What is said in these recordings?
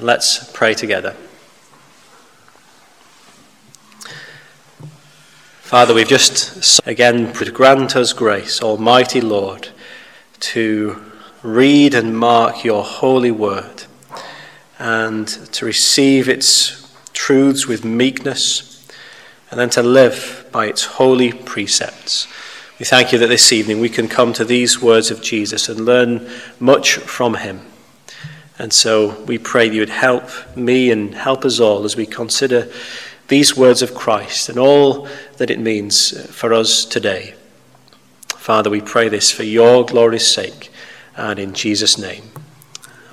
Let's pray together. Father, we've just again grant us grace, Almighty Lord, to read and mark your holy word and to receive its truths with meekness and then to live by its holy precepts. We thank you that this evening we can come to these words of Jesus and learn much from him. And so we pray that you would help me and help us all as we consider these words of Christ and all that it means uh, for us today. Father, we pray this for your glory's sake and in Jesus' name.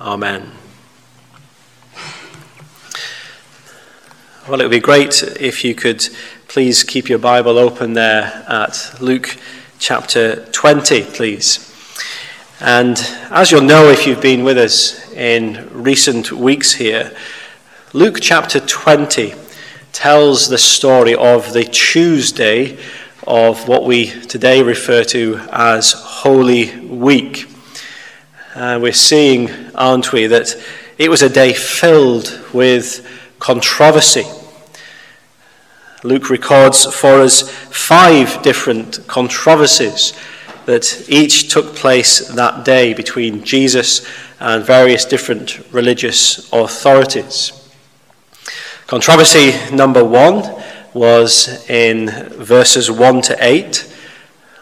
Amen. Well, it would be great if you could please keep your Bible open there at Luke chapter 20, please. And as you'll know if you've been with us in recent weeks here, Luke chapter 20 tells the story of the Tuesday of what we today refer to as Holy Week. Uh, we're seeing, aren't we, that it was a day filled with controversy. Luke records for us five different controversies that each took place that day between Jesus and various different religious authorities. Controversy number one was in verses 1 to 8,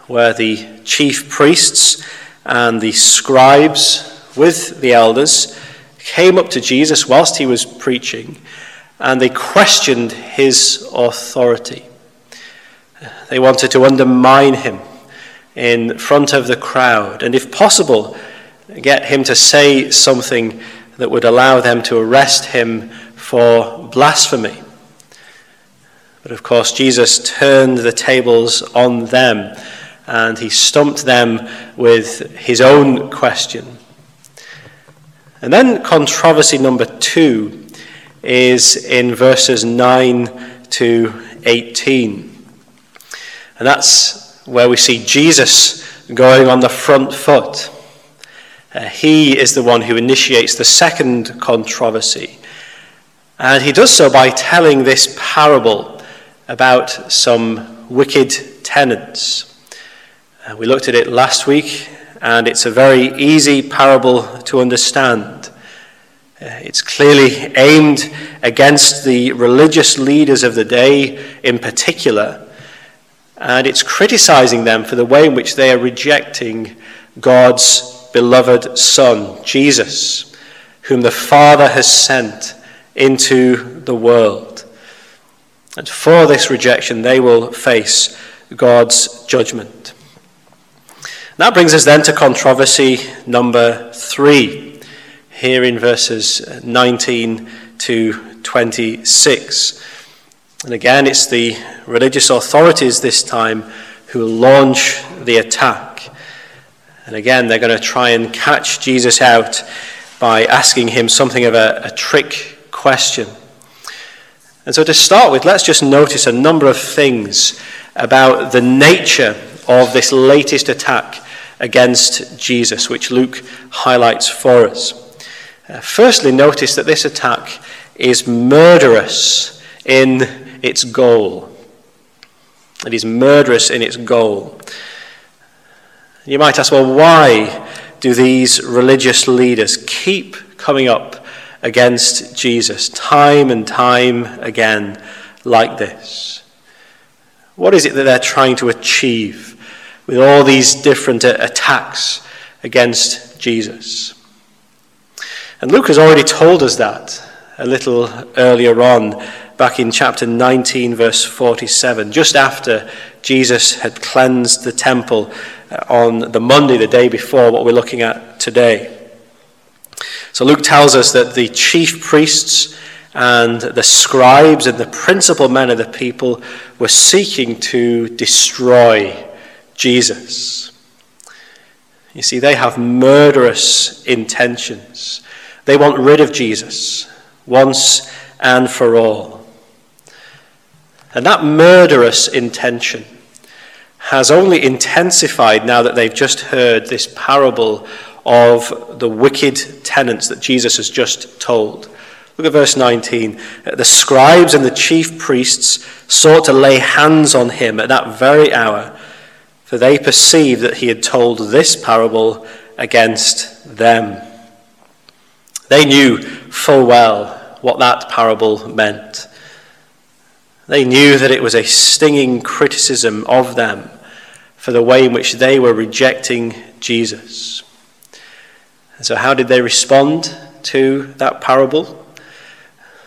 where the chief priests and the scribes with the elders came up to Jesus whilst he was preaching and they questioned his authority. They wanted to undermine him in front of the crowd, and if possible, get him to say something that would allow them to arrest him for blasphemy. But of course, Jesus turned the tables on them and he stumped them with his own question. And then controversy number two is in verses 9 to 18. And that's where we see Jesus going on the front foot. Uh, he is the one who initiates the second controversy. And he does so by telling this parable about some wicked tenants. Uh, we looked at it last week, and it's a very easy parable to understand. Uh, it's clearly aimed against the religious leaders of the day in particular, and it's criticizing them for the way in which they are rejecting God's beloved Son, Jesus, whom the Father has sent into the world. And for this rejection, they will face God's judgment. That brings us then to controversy number three, here in verses 19 to 26. And again, it's the religious authorities this time who launch the attack. And again, they're going to try and catch Jesus out by asking him something of a, a trick question. And so, to start with, let's just notice a number of things about the nature of this latest attack against Jesus, which Luke highlights for us. Uh, firstly, notice that this attack is murderous in its goal. It is murderous in its goal. You might ask, well, why do these religious leaders keep coming up against Jesus time and time again like this? What is it that they're trying to achieve? with all these different uh, attacks against Jesus. And Luke has already told us that a little earlier on, back in chapter 19, verse 47, just after Jesus had cleansed the temple uh, on the Monday, the day before what we're looking at today. So Luke tells us that the chief priests and the scribes and the principal men of the people were seeking to destroy Jesus. You see, they have murderous intentions. They want rid of Jesus once and for all. And that murderous intention has only intensified now that they've just heard this parable of the wicked tenants that Jesus has just told. Look at verse 19. The scribes and the chief priests sought to lay hands on him at that very hour, for they perceived that he had told this parable against them. They knew full well what that parable meant. They knew that it was a stinging criticism of them for the way in which they were rejecting Jesus. And so, how did they respond to that parable?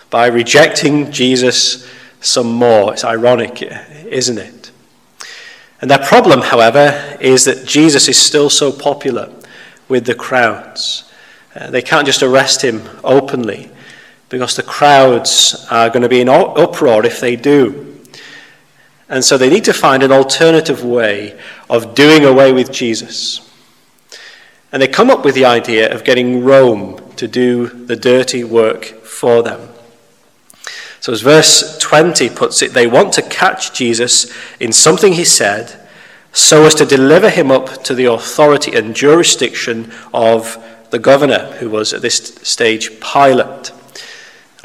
by rejecting Jesus some more. It's ironic, isn't it? And their problem, however, is that Jesus is still so popular with the crowds. Uh, they can't just arrest him openly because the crowds are going to be in uproar if they do. And so they need to find an alternative way of doing away with Jesus. And they come up with the idea of getting Rome to do the dirty work for them. So, as verse 20 puts it, they want to catch Jesus in something he said so as to deliver him up to the authority and jurisdiction of the governor, who was at this stage Pilate.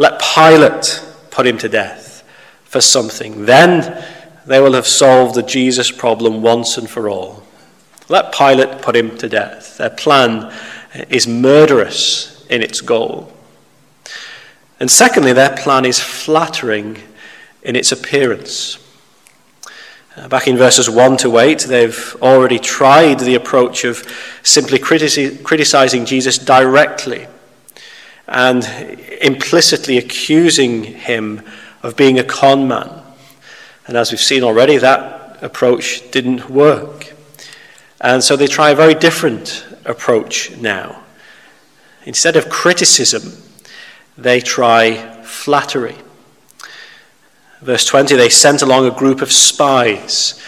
Let Pilate put him to death for something. Then they will have solved the Jesus problem once and for all. Let Pilate put him to death. Their plan is murderous in its goal. And secondly, their plan is flattering in its appearance. Uh, back in verses 1 to 8, they've already tried the approach of simply criticizing Jesus directly and implicitly accusing him of being a con man. And as we've seen already, that approach didn't work. And so they try a very different approach now. Instead of criticism, they try flattery. Verse 20 they sent along a group of spies,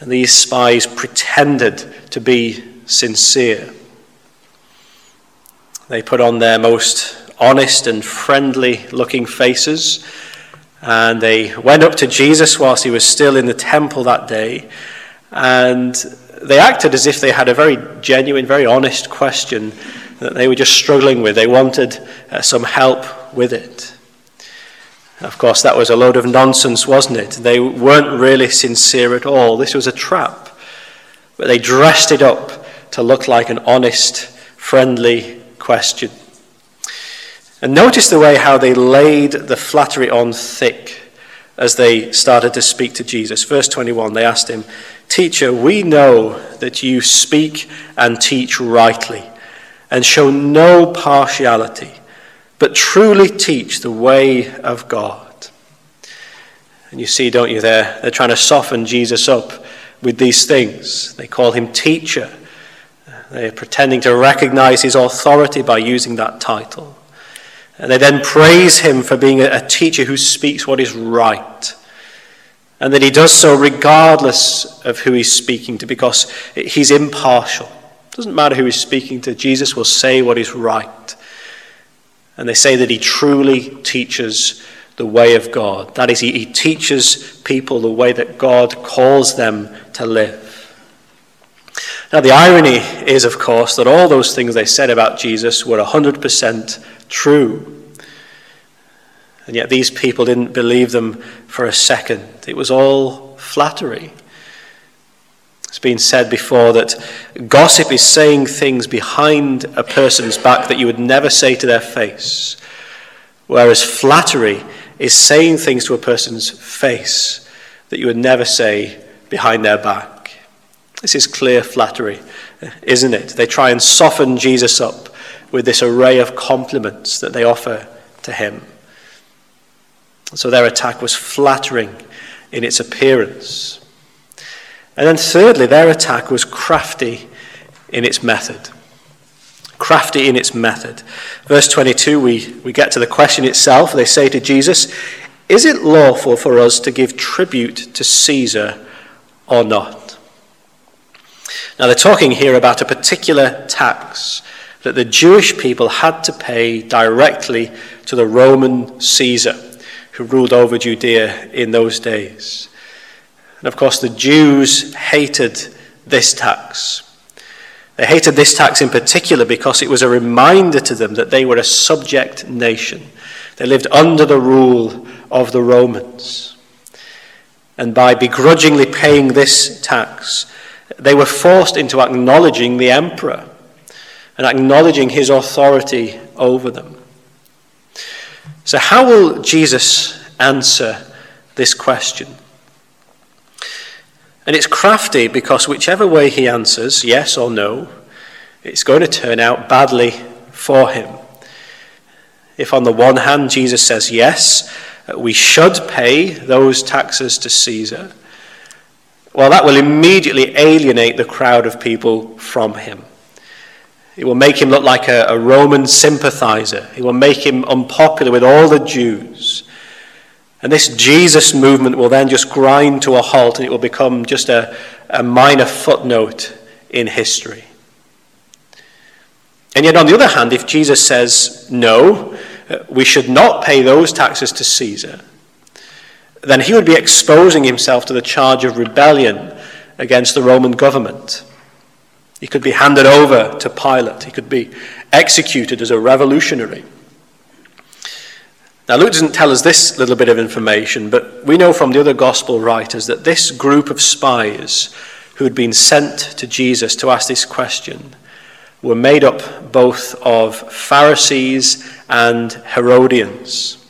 and these spies pretended to be sincere. They put on their most honest and friendly looking faces, and they went up to Jesus whilst he was still in the temple that day, and they acted as if they had a very genuine, very honest question that they were just struggling with. They wanted uh, some help with it. Of course, that was a load of nonsense, wasn't it? They weren't really sincere at all. This was a trap. But they dressed it up to look like an honest, friendly question. And notice the way how they laid the flattery on thick as they started to speak to Jesus. Verse 21, they asked him, Teacher, we know that you speak and teach rightly and show no partiality, but truly teach the way of God. And you see, don't you, there, they're trying to soften Jesus up with these things. They call him teacher. They're pretending to recognize his authority by using that title. And they then praise him for being a teacher who speaks what is right. And that he does so regardless of who he's speaking to because he's impartial. It Doesn't matter who he's speaking to, Jesus will say what is right. And they say that he truly teaches the way of God. That is, he, he teaches people the way that God calls them to live. Now, the irony is, of course, that all those things they said about Jesus were 100% true. And yet these people didn't believe them for a second. It was all flattery. It's been said before that gossip is saying things behind a person's back that you would never say to their face, whereas flattery is saying things to a person's face that you would never say behind their back. This is clear flattery, isn't it? They try and soften Jesus up with this array of compliments that they offer to him. So their attack was flattering in its appearance. And then, thirdly, their attack was crafty in its method. Crafty in its method. Verse 22, we, we get to the question itself. They say to Jesus, Is it lawful for us to give tribute to Caesar or not? Now, they're talking here about a particular tax that the Jewish people had to pay directly to the Roman Caesar who ruled over Judea in those days. And of course, the Jews hated this tax. They hated this tax in particular because it was a reminder to them that they were a subject nation, They lived under the rule of the Romans. And by begrudgingly paying this tax, they were forced into acknowledging the emperor and acknowledging his authority over them. So, how will Jesus answer this question? And it's crafty because whichever way he answers, yes or no, it's going to turn out badly for him. If, on the one hand, Jesus says, yes, we should pay those taxes to Caesar, well, that will immediately alienate the crowd of people from him. It will make him look like a, a Roman sympathizer. It will make him unpopular with all the Jews. And this Jesus movement will then just grind to a halt and it will become just a, a minor footnote in history. And yet, on the other hand, if Jesus says, no, uh, we should not pay those taxes to Caesar, then he would be exposing himself to the charge of rebellion against the Roman government. He could be handed over to Pilate. He could be executed as a revolutionary. Now, Luke doesn't tell us this little bit of information, but we know from the other gospel writers that this group of spies who had been sent to Jesus to ask this question were made up both of Pharisees and Herodians.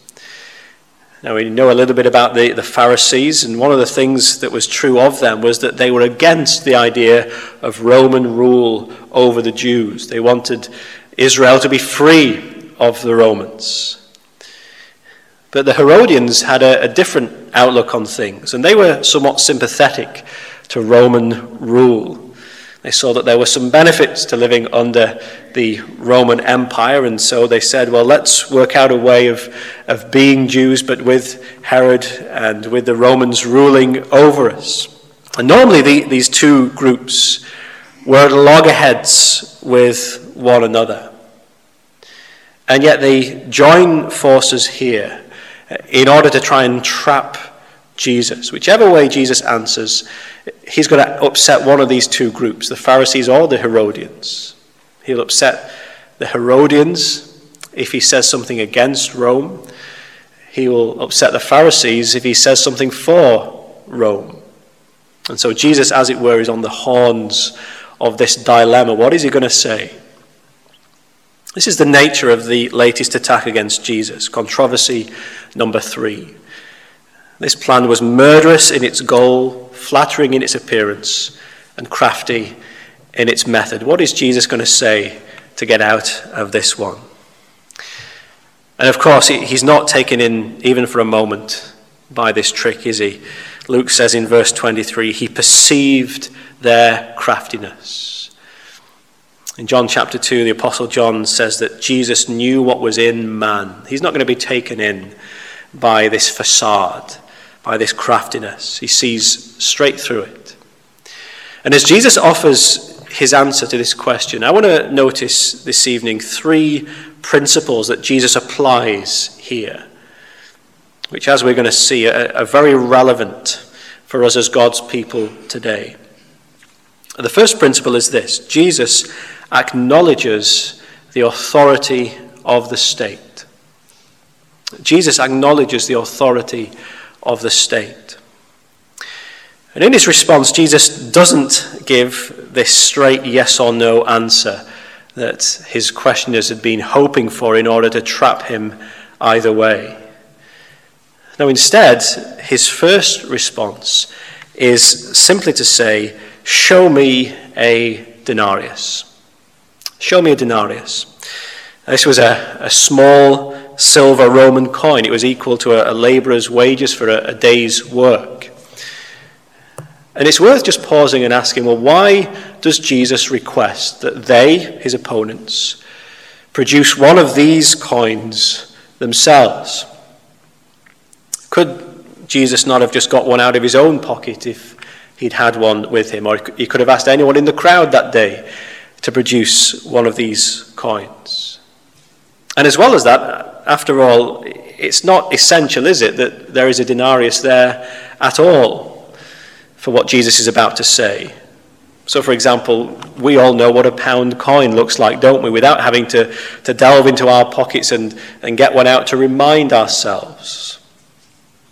Now, we know a little bit about the, the Pharisees, and one of the things that was true of them was that they were against the idea of Roman rule over the Jews. They wanted Israel to be free of the Romans. But the Herodians had a, a different outlook on things, and they were somewhat sympathetic to Roman rule. They saw that there were some benefits to living under the Roman Empire, and so they said, well, let's work out a way of, of being Jews, but with Herod and with the Romans ruling over us. And normally, the, these two groups were at loggerheads with one another. And yet they join forces here in order to try and trap Jesus. Whichever way Jesus answers, he's going to upset one of these two groups, the Pharisees or the Herodians. He'll upset the Herodians if he says something against Rome. He will upset the Pharisees if he says something for Rome. And so Jesus, as it were, is on the horns of this dilemma. What is he going to say? This is the nature of the latest attack against Jesus, controversy number three. This plan was murderous in its goal, flattering in its appearance, and crafty in its method. What is Jesus going to say to get out of this one? And of course, he's not taken in even for a moment by this trick, is he? Luke says in verse 23 he perceived their craftiness. In John chapter 2, the Apostle John says that Jesus knew what was in man. He's not going to be taken in by this facade, by this craftiness. He sees straight through it. And as Jesus offers his answer to this question, I want to notice this evening three principles that Jesus applies here, which, as we're going to see, are, are very relevant for us as God's people today. The first principle is this Jesus acknowledges the authority of the state. Jesus acknowledges the authority of the state. And in his response, Jesus doesn't give this straight yes or no answer that his questioners had been hoping for in order to trap him either way. No, instead, his first response is simply to say, Show me a denarius. Show me a denarius. This was a, a small silver Roman coin. It was equal to a, a laborer's wages for a, a day's work. And it's worth just pausing and asking well, why does Jesus request that they, his opponents, produce one of these coins themselves? Could Jesus not have just got one out of his own pocket if he'd had one with him? Or he could have asked anyone in the crowd that day to produce one of these coins. And as well as that, after all, it's not essential, is it, that there is a denarius there at all for what Jesus is about to say. So, for example, we all know what a pound coin looks like, don't we? Without having to, to delve into our pockets and, and get one out to remind ourselves.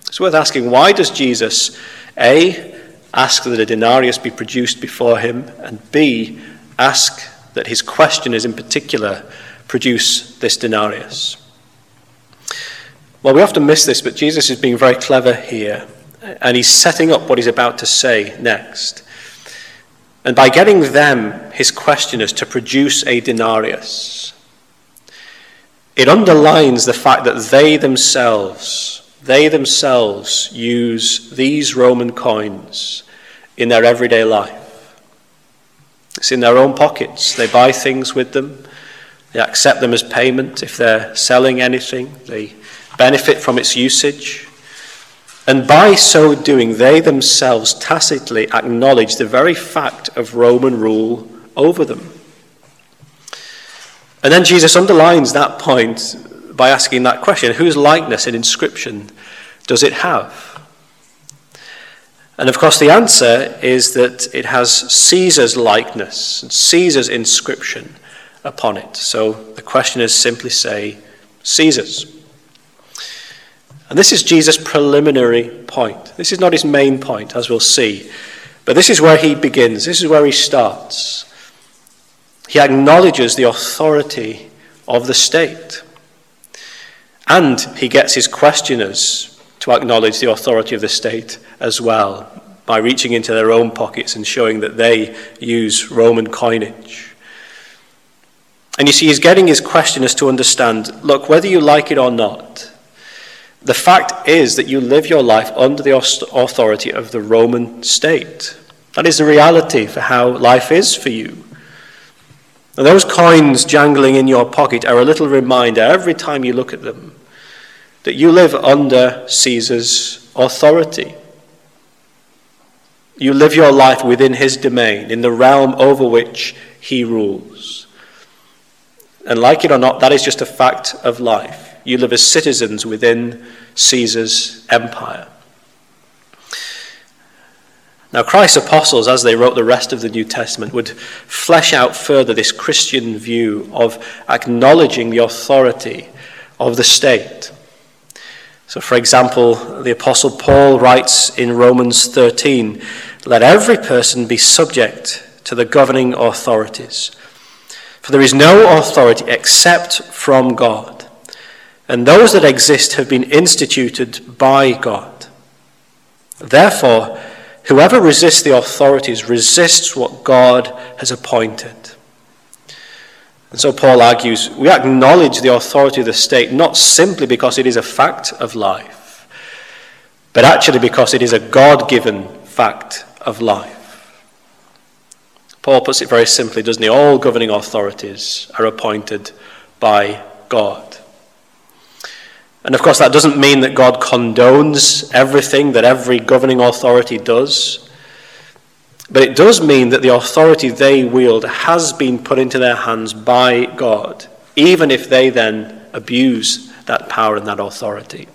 It's worth asking why does Jesus, A, ask that a denarius be produced before him, and B, ask that his questioners in particular produce this denarius? Well, we often miss this, but Jesus is being very clever here, and he's setting up what he's about to say next. And by getting them, his questioners, to produce a denarius, it underlines the fact that they themselves, they themselves use these Roman coins in their everyday life. It's in their own pockets. They buy things with them. They accept them as payment if they're selling anything. They benefit from its usage. And by so doing, they themselves tacitly acknowledge the very fact of Roman rule over them. And then Jesus underlines that point by asking that question whose likeness in inscription does it have? And of course, the answer is that it has Caesar's likeness and Caesar's inscription upon it. So the questioners simply say, Caesar's. And this is Jesus' preliminary point. This is not his main point, as we'll see. But this is where he begins, this is where he starts. He acknowledges the authority of the state. And he gets his questioners to acknowledge the authority of the state as well by reaching into their own pockets and showing that they use Roman coinage. And you see, he's getting his questioners to understand look, whether you like it or not, the fact is that you live your life under the authority of the Roman state. That is the reality for how life is for you. And those coins jangling in your pocket are a little reminder every time you look at them that you live under Caesar's authority. You live your life within his domain, in the realm over which he rules. And like it or not, that is just a fact of life. You live as citizens within Caesar's empire. Now, Christ's apostles, as they wrote the rest of the New Testament, would flesh out further this Christian view of acknowledging the authority of the state. So, for example, the Apostle Paul writes in Romans 13 Let every person be subject to the governing authorities, for there is no authority except from God and those that exist have been instituted by God. Therefore, whoever resists the authorities resists what God has appointed. And so Paul argues we acknowledge the authority of the state not simply because it is a fact of life, but actually because it is a God given fact of life. Paul puts it very simply, doesn't he? All governing authorities are appointed by God. And of course, that doesn't mean that God condones everything that every governing authority does. But it does mean that the authority they wield has been put into their hands by God, even if they then abuse that power and that authority.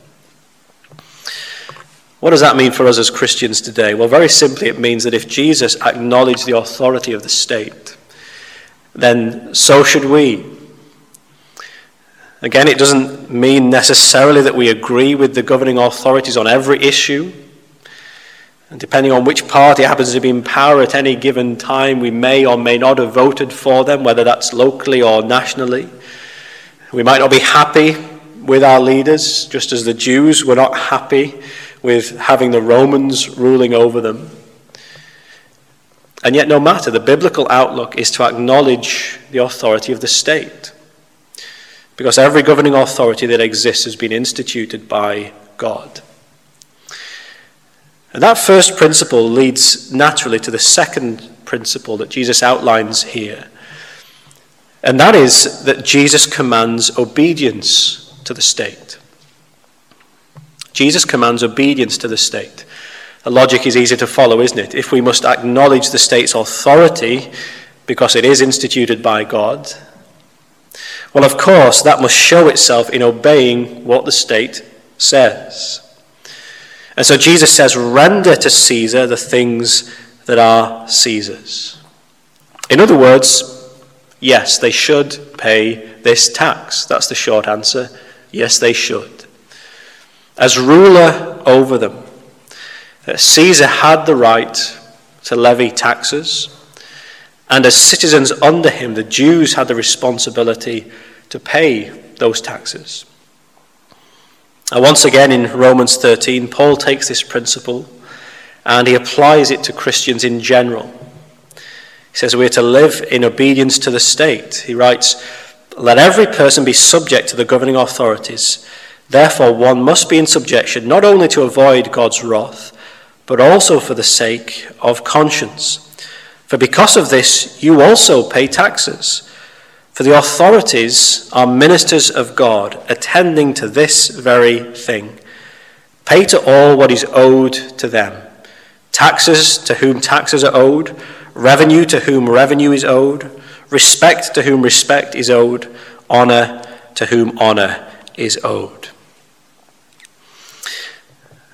What does that mean for us as Christians today? Well, very simply, it means that if Jesus acknowledged the authority of the state, then so should we. Again, it doesn't mean necessarily that we agree with the governing authorities on every issue. And depending on which party happens to be in power at any given time, we may or may not have voted for them, whether that's locally or nationally. We might not be happy with our leaders, just as the Jews were not happy with having the Romans ruling over them. And yet, no matter, the biblical outlook is to acknowledge the authority of the state because every governing authority that exists has been instituted by God. And that first principle leads naturally to the second principle that Jesus outlines here. And that is that Jesus commands obedience to the state. Jesus commands obedience to the state. The logic is easy to follow, isn't it? If we must acknowledge the state's authority because it is instituted by God, well, of course, that must show itself in obeying what the state says. And so Jesus says, Render to Caesar the things that are Caesar's. In other words, yes, they should pay this tax. That's the short answer. Yes, they should. As ruler over them, uh, Caesar had the right to levy taxes, and as citizens under him, the Jews had the responsibility to pay those taxes. And once again in Romans 13, Paul takes this principle and he applies it to Christians in general. He says we're to live in obedience to the state. He writes, Let every person be subject to the governing authorities. Therefore, one must be in subjection not only to avoid God's wrath, but also for the sake of conscience. For because of this, you also pay taxes. For the authorities are ministers of God, attending to this very thing. Pay to all what is owed to them taxes to whom taxes are owed, revenue to whom revenue is owed, respect to whom respect is owed, honour to whom honour is owed.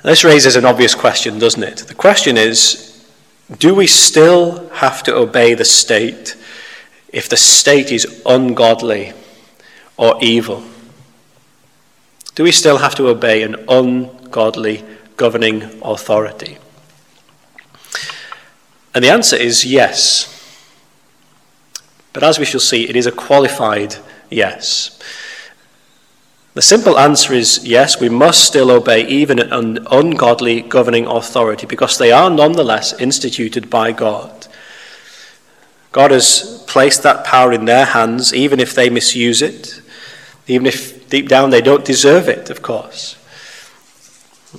This raises an obvious question, doesn't it? The question is do we still have to obey the state if the state is ungodly or evil? Do we still have to obey an ungodly governing authority? And the answer is yes. But as we shall see, it is a qualified yes. The simple answer is yes, we must still obey even an ungodly governing authority because they are nonetheless instituted by God. God has placed that power in their hands, even if they misuse it, even if deep down they don't deserve it, of course.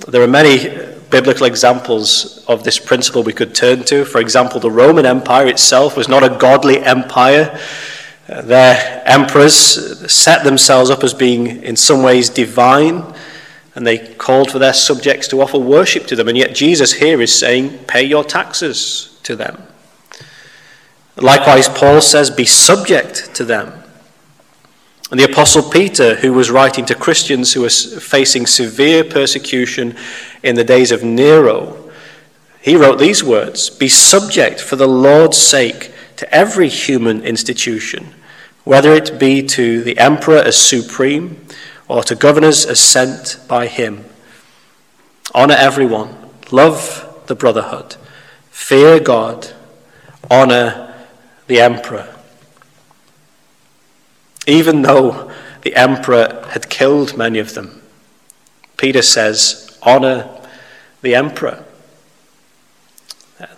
There are many biblical examples of this principle we could turn to. For example, the Roman Empire itself was not a godly empire. Their emperors set themselves up as being in some ways divine, and they called for their subjects to offer worship to them. And yet, Jesus here is saying, pay your taxes to them. Likewise, Paul says, be subject to them. And the Apostle Peter, who was writing to Christians who were facing severe persecution in the days of Nero, he wrote these words Be subject for the Lord's sake to every human institution whether it be to the emperor as supreme or to governors as sent by him. Honor everyone, love the brotherhood, fear God, honor the emperor. Even though the emperor had killed many of them, Peter says, honor the emperor.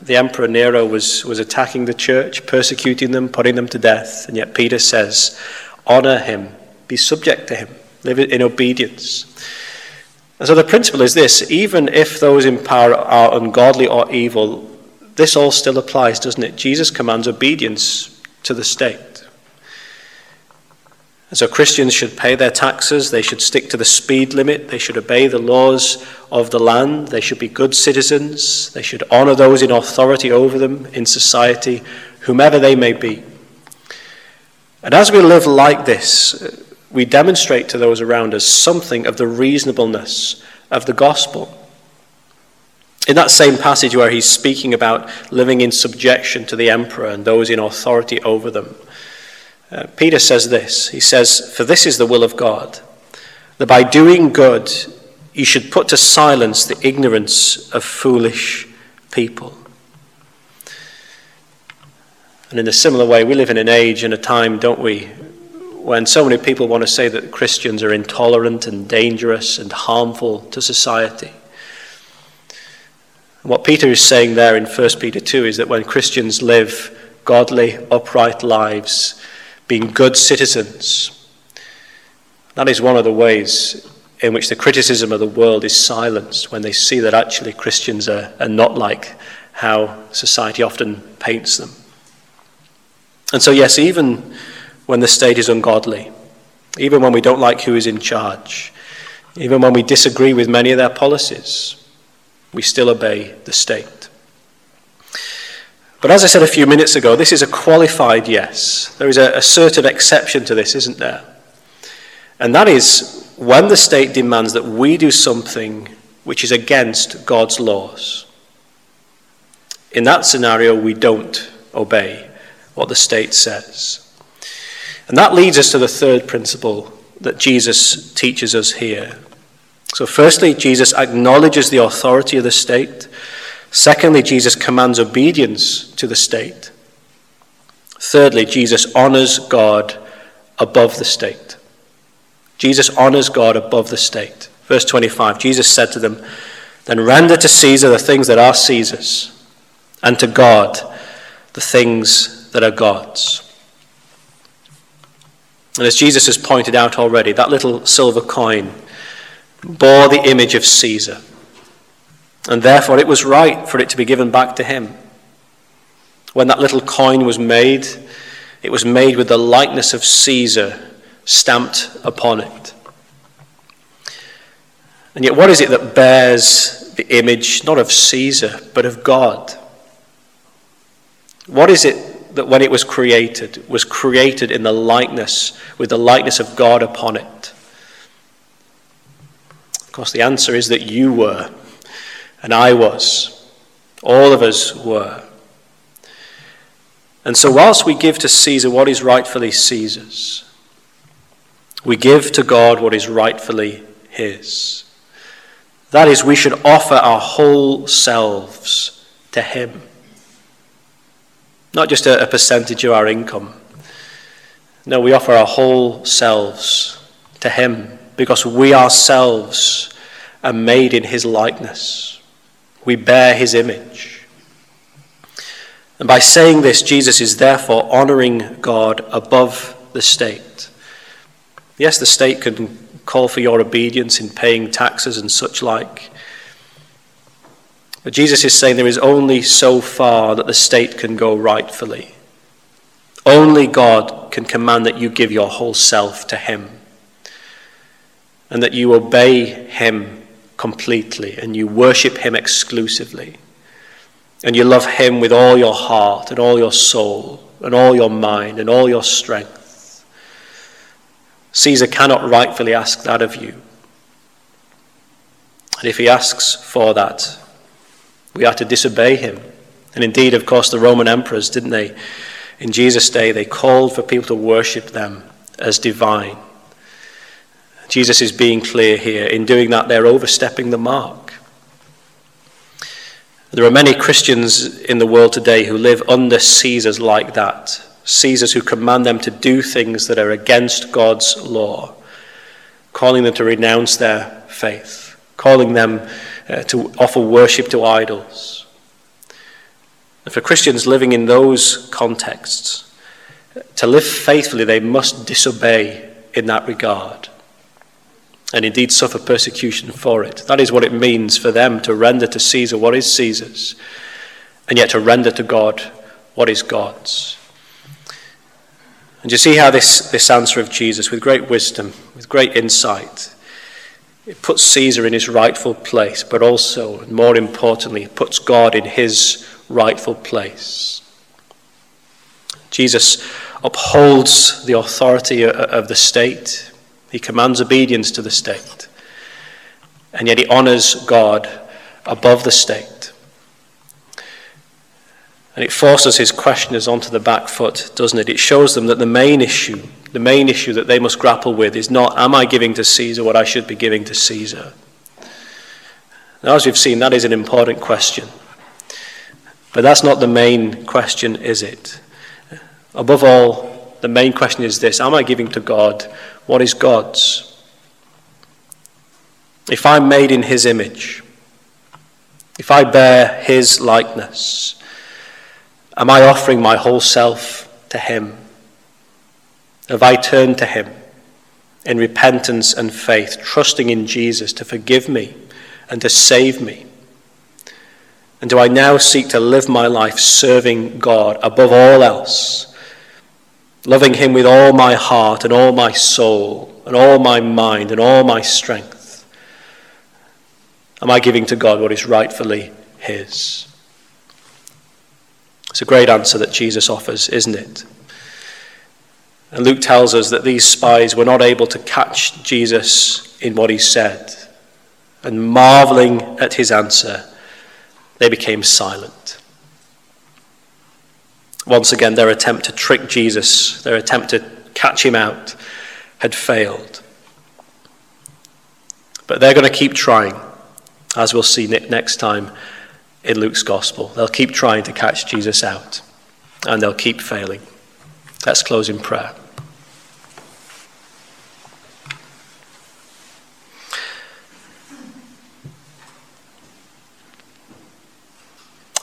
The Emperor Nero was, was attacking the church, persecuting them, putting them to death. And yet Peter says, honor him, be subject to him, live in obedience. And so the principle is this even if those in power are ungodly or evil, this all still applies, doesn't it? Jesus commands obedience to the state. And so Christians should pay their taxes, they should stick to the speed limit, they should obey the laws of the land, they should be good citizens, they should honour those in authority over them in society, whomever they may be. And as we live like this, we demonstrate to those around us something of the reasonableness of the gospel. In that same passage where he's speaking about living in subjection to the emperor and those in authority over them, uh, Peter says this He says, For this is the will of God, that by doing good you should put to silence the ignorance of foolish people. And in a similar way, we live in an age and a time, don't we, when so many people want to say that Christians are intolerant and dangerous and harmful to society. What Peter is saying there in 1 Peter 2 is that when Christians live godly, upright lives, being good citizens. That is one of the ways in which the criticism of the world is silenced when they see that actually Christians are, are not like how society often paints them. And so, yes, even when the state is ungodly, even when we don't like who is in charge, even when we disagree with many of their policies, we still obey the state. But as I said a few minutes ago, this is a qualified yes. There is a, a certain exception to this, isn't there? And that is when the state demands that we do something which is against God's laws. In that scenario, we don't obey what the state says. And that leads us to the third principle that Jesus teaches us here. So, firstly, Jesus acknowledges the authority of the state. Secondly, Jesus commands obedience to the state. Thirdly, Jesus honors God above the state. Jesus honors God above the state. Verse 25 Jesus said to them, Then render to Caesar the things that are Caesar's, and to God the things that are God's. And as Jesus has pointed out already, that little silver coin bore the image of Caesar. And therefore, it was right for it to be given back to him. When that little coin was made, it was made with the likeness of Caesar stamped upon it. And yet, what is it that bears the image, not of Caesar, but of God? What is it that when it was created, was created in the likeness, with the likeness of God upon it? Of course, the answer is that you were, and I was. All of us were. And so, whilst we give to Caesar what is rightfully Caesar's, we give to God what is rightfully His. That is, we should offer our whole selves to Him. Not just a, a percentage of our income. No, we offer our whole selves to Him because we ourselves are made in His likeness. We bear His image. And by saying this, Jesus is therefore honoring God above the state. Yes, the state can call for your obedience in paying taxes and such like. But Jesus is saying there is only so far that the state can go rightfully. Only God can command that you give your whole self to Him and that you obey Him completely and you worship Him exclusively and you love Him with all your heart and all your soul and all your mind and all your strength. Caesar cannot rightfully ask that of you. And if he asks for that, we are to disobey him. And indeed, of course, the Roman emperors, didn't they? In Jesus' day, they called for people to worship them as divine. Jesus is being clear here. In doing that, they're overstepping the mark. There are many Christians in the world today who live under Caesars like that. Caesars who command them to do things that are against God's law, calling them to renounce their faith, calling them uh, to offer worship to idols. And for Christians living in those contexts, to live faithfully, they must disobey in that regard and indeed suffer persecution for it. That is what it means for them to render to Caesar what is Caesar's, and yet to render to God what is God's. And you see how this, this answer of Jesus, with great wisdom, with great insight, it puts Caesar in his rightful place, but also, and more importantly, puts God in his rightful place. Jesus upholds the authority of the state, he commands obedience to the state, and yet he honors God above the state. And it forces his questioners onto the back foot, doesn't it? It shows them that the main issue, the main issue that they must grapple with is not, am I giving to Caesar what I should be giving to Caesar? Now, as we've seen, that is an important question. But that's not the main question, is it? Above all, the main question is this Am I giving to God what is God's? If I'm made in His image, if I bear His likeness, Am I offering my whole self to Him? Have I turned to Him in repentance and faith, trusting in Jesus to forgive me and to save me? And do I now seek to live my life serving God above all else, loving Him with all my heart and all my soul and all my mind and all my strength? Am I giving to God what is rightfully His? It's a great answer that Jesus offers, isn't it? And Luke tells us that these spies were not able to catch Jesus in what he said. And marveling at his answer, they became silent. Once again, their attempt to trick Jesus, their attempt to catch him out, had failed. But they're going to keep trying, as we'll see next time in Luke's Gospel. They'll keep trying to catch Jesus out, and they'll keep failing. Let's close in prayer.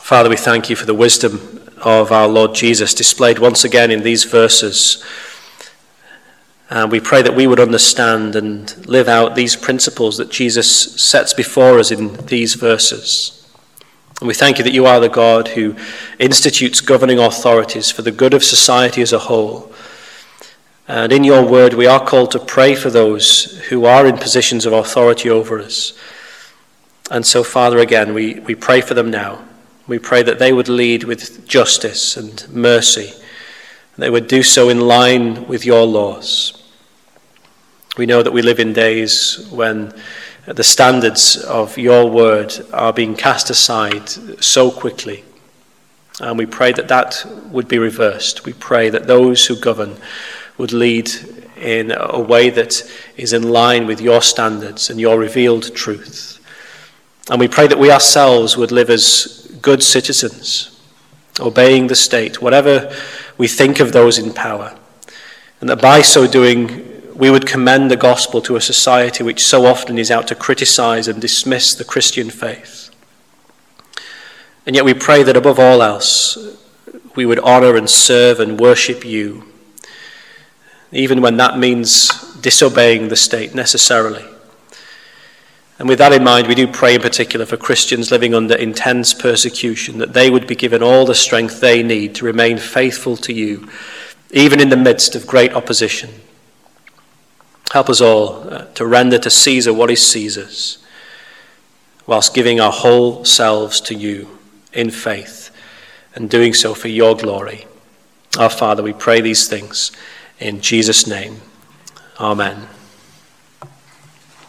Father, we thank you for the wisdom of our Lord Jesus displayed once again in these verses. And we pray that we would understand and live out these principles that Jesus sets before us in these verses. And we thank you that you are the God who institutes governing authorities for the good of society as a whole. And in your word, we are called to pray for those who are in positions of authority over us. And so, Father, again, we, we pray for them now. We pray that they would lead with justice and mercy. They would do so in line with your laws. We know that we live in days when the standards of your word are being cast aside so quickly. And we pray that that would be reversed. We pray that those who govern would lead in a way that is in line with your standards and your revealed truth. And we pray that we ourselves would live as good citizens, obeying the state, whatever we think of those in power, and that by so doing, we would commend the gospel to a society which so often is out to criticize and dismiss the Christian faith. And yet we pray that above all else, we would honor and serve and worship you, even when that means disobeying the state necessarily. And with that in mind, we do pray in particular for Christians living under intense persecution, that they would be given all the strength they need to remain faithful to you, even in the midst of great opposition. Help us all uh, to render to Caesar what is Caesar's, whilst giving our whole selves to you in faith, and doing so for your glory. Our Father, we pray these things in Jesus' name. Amen.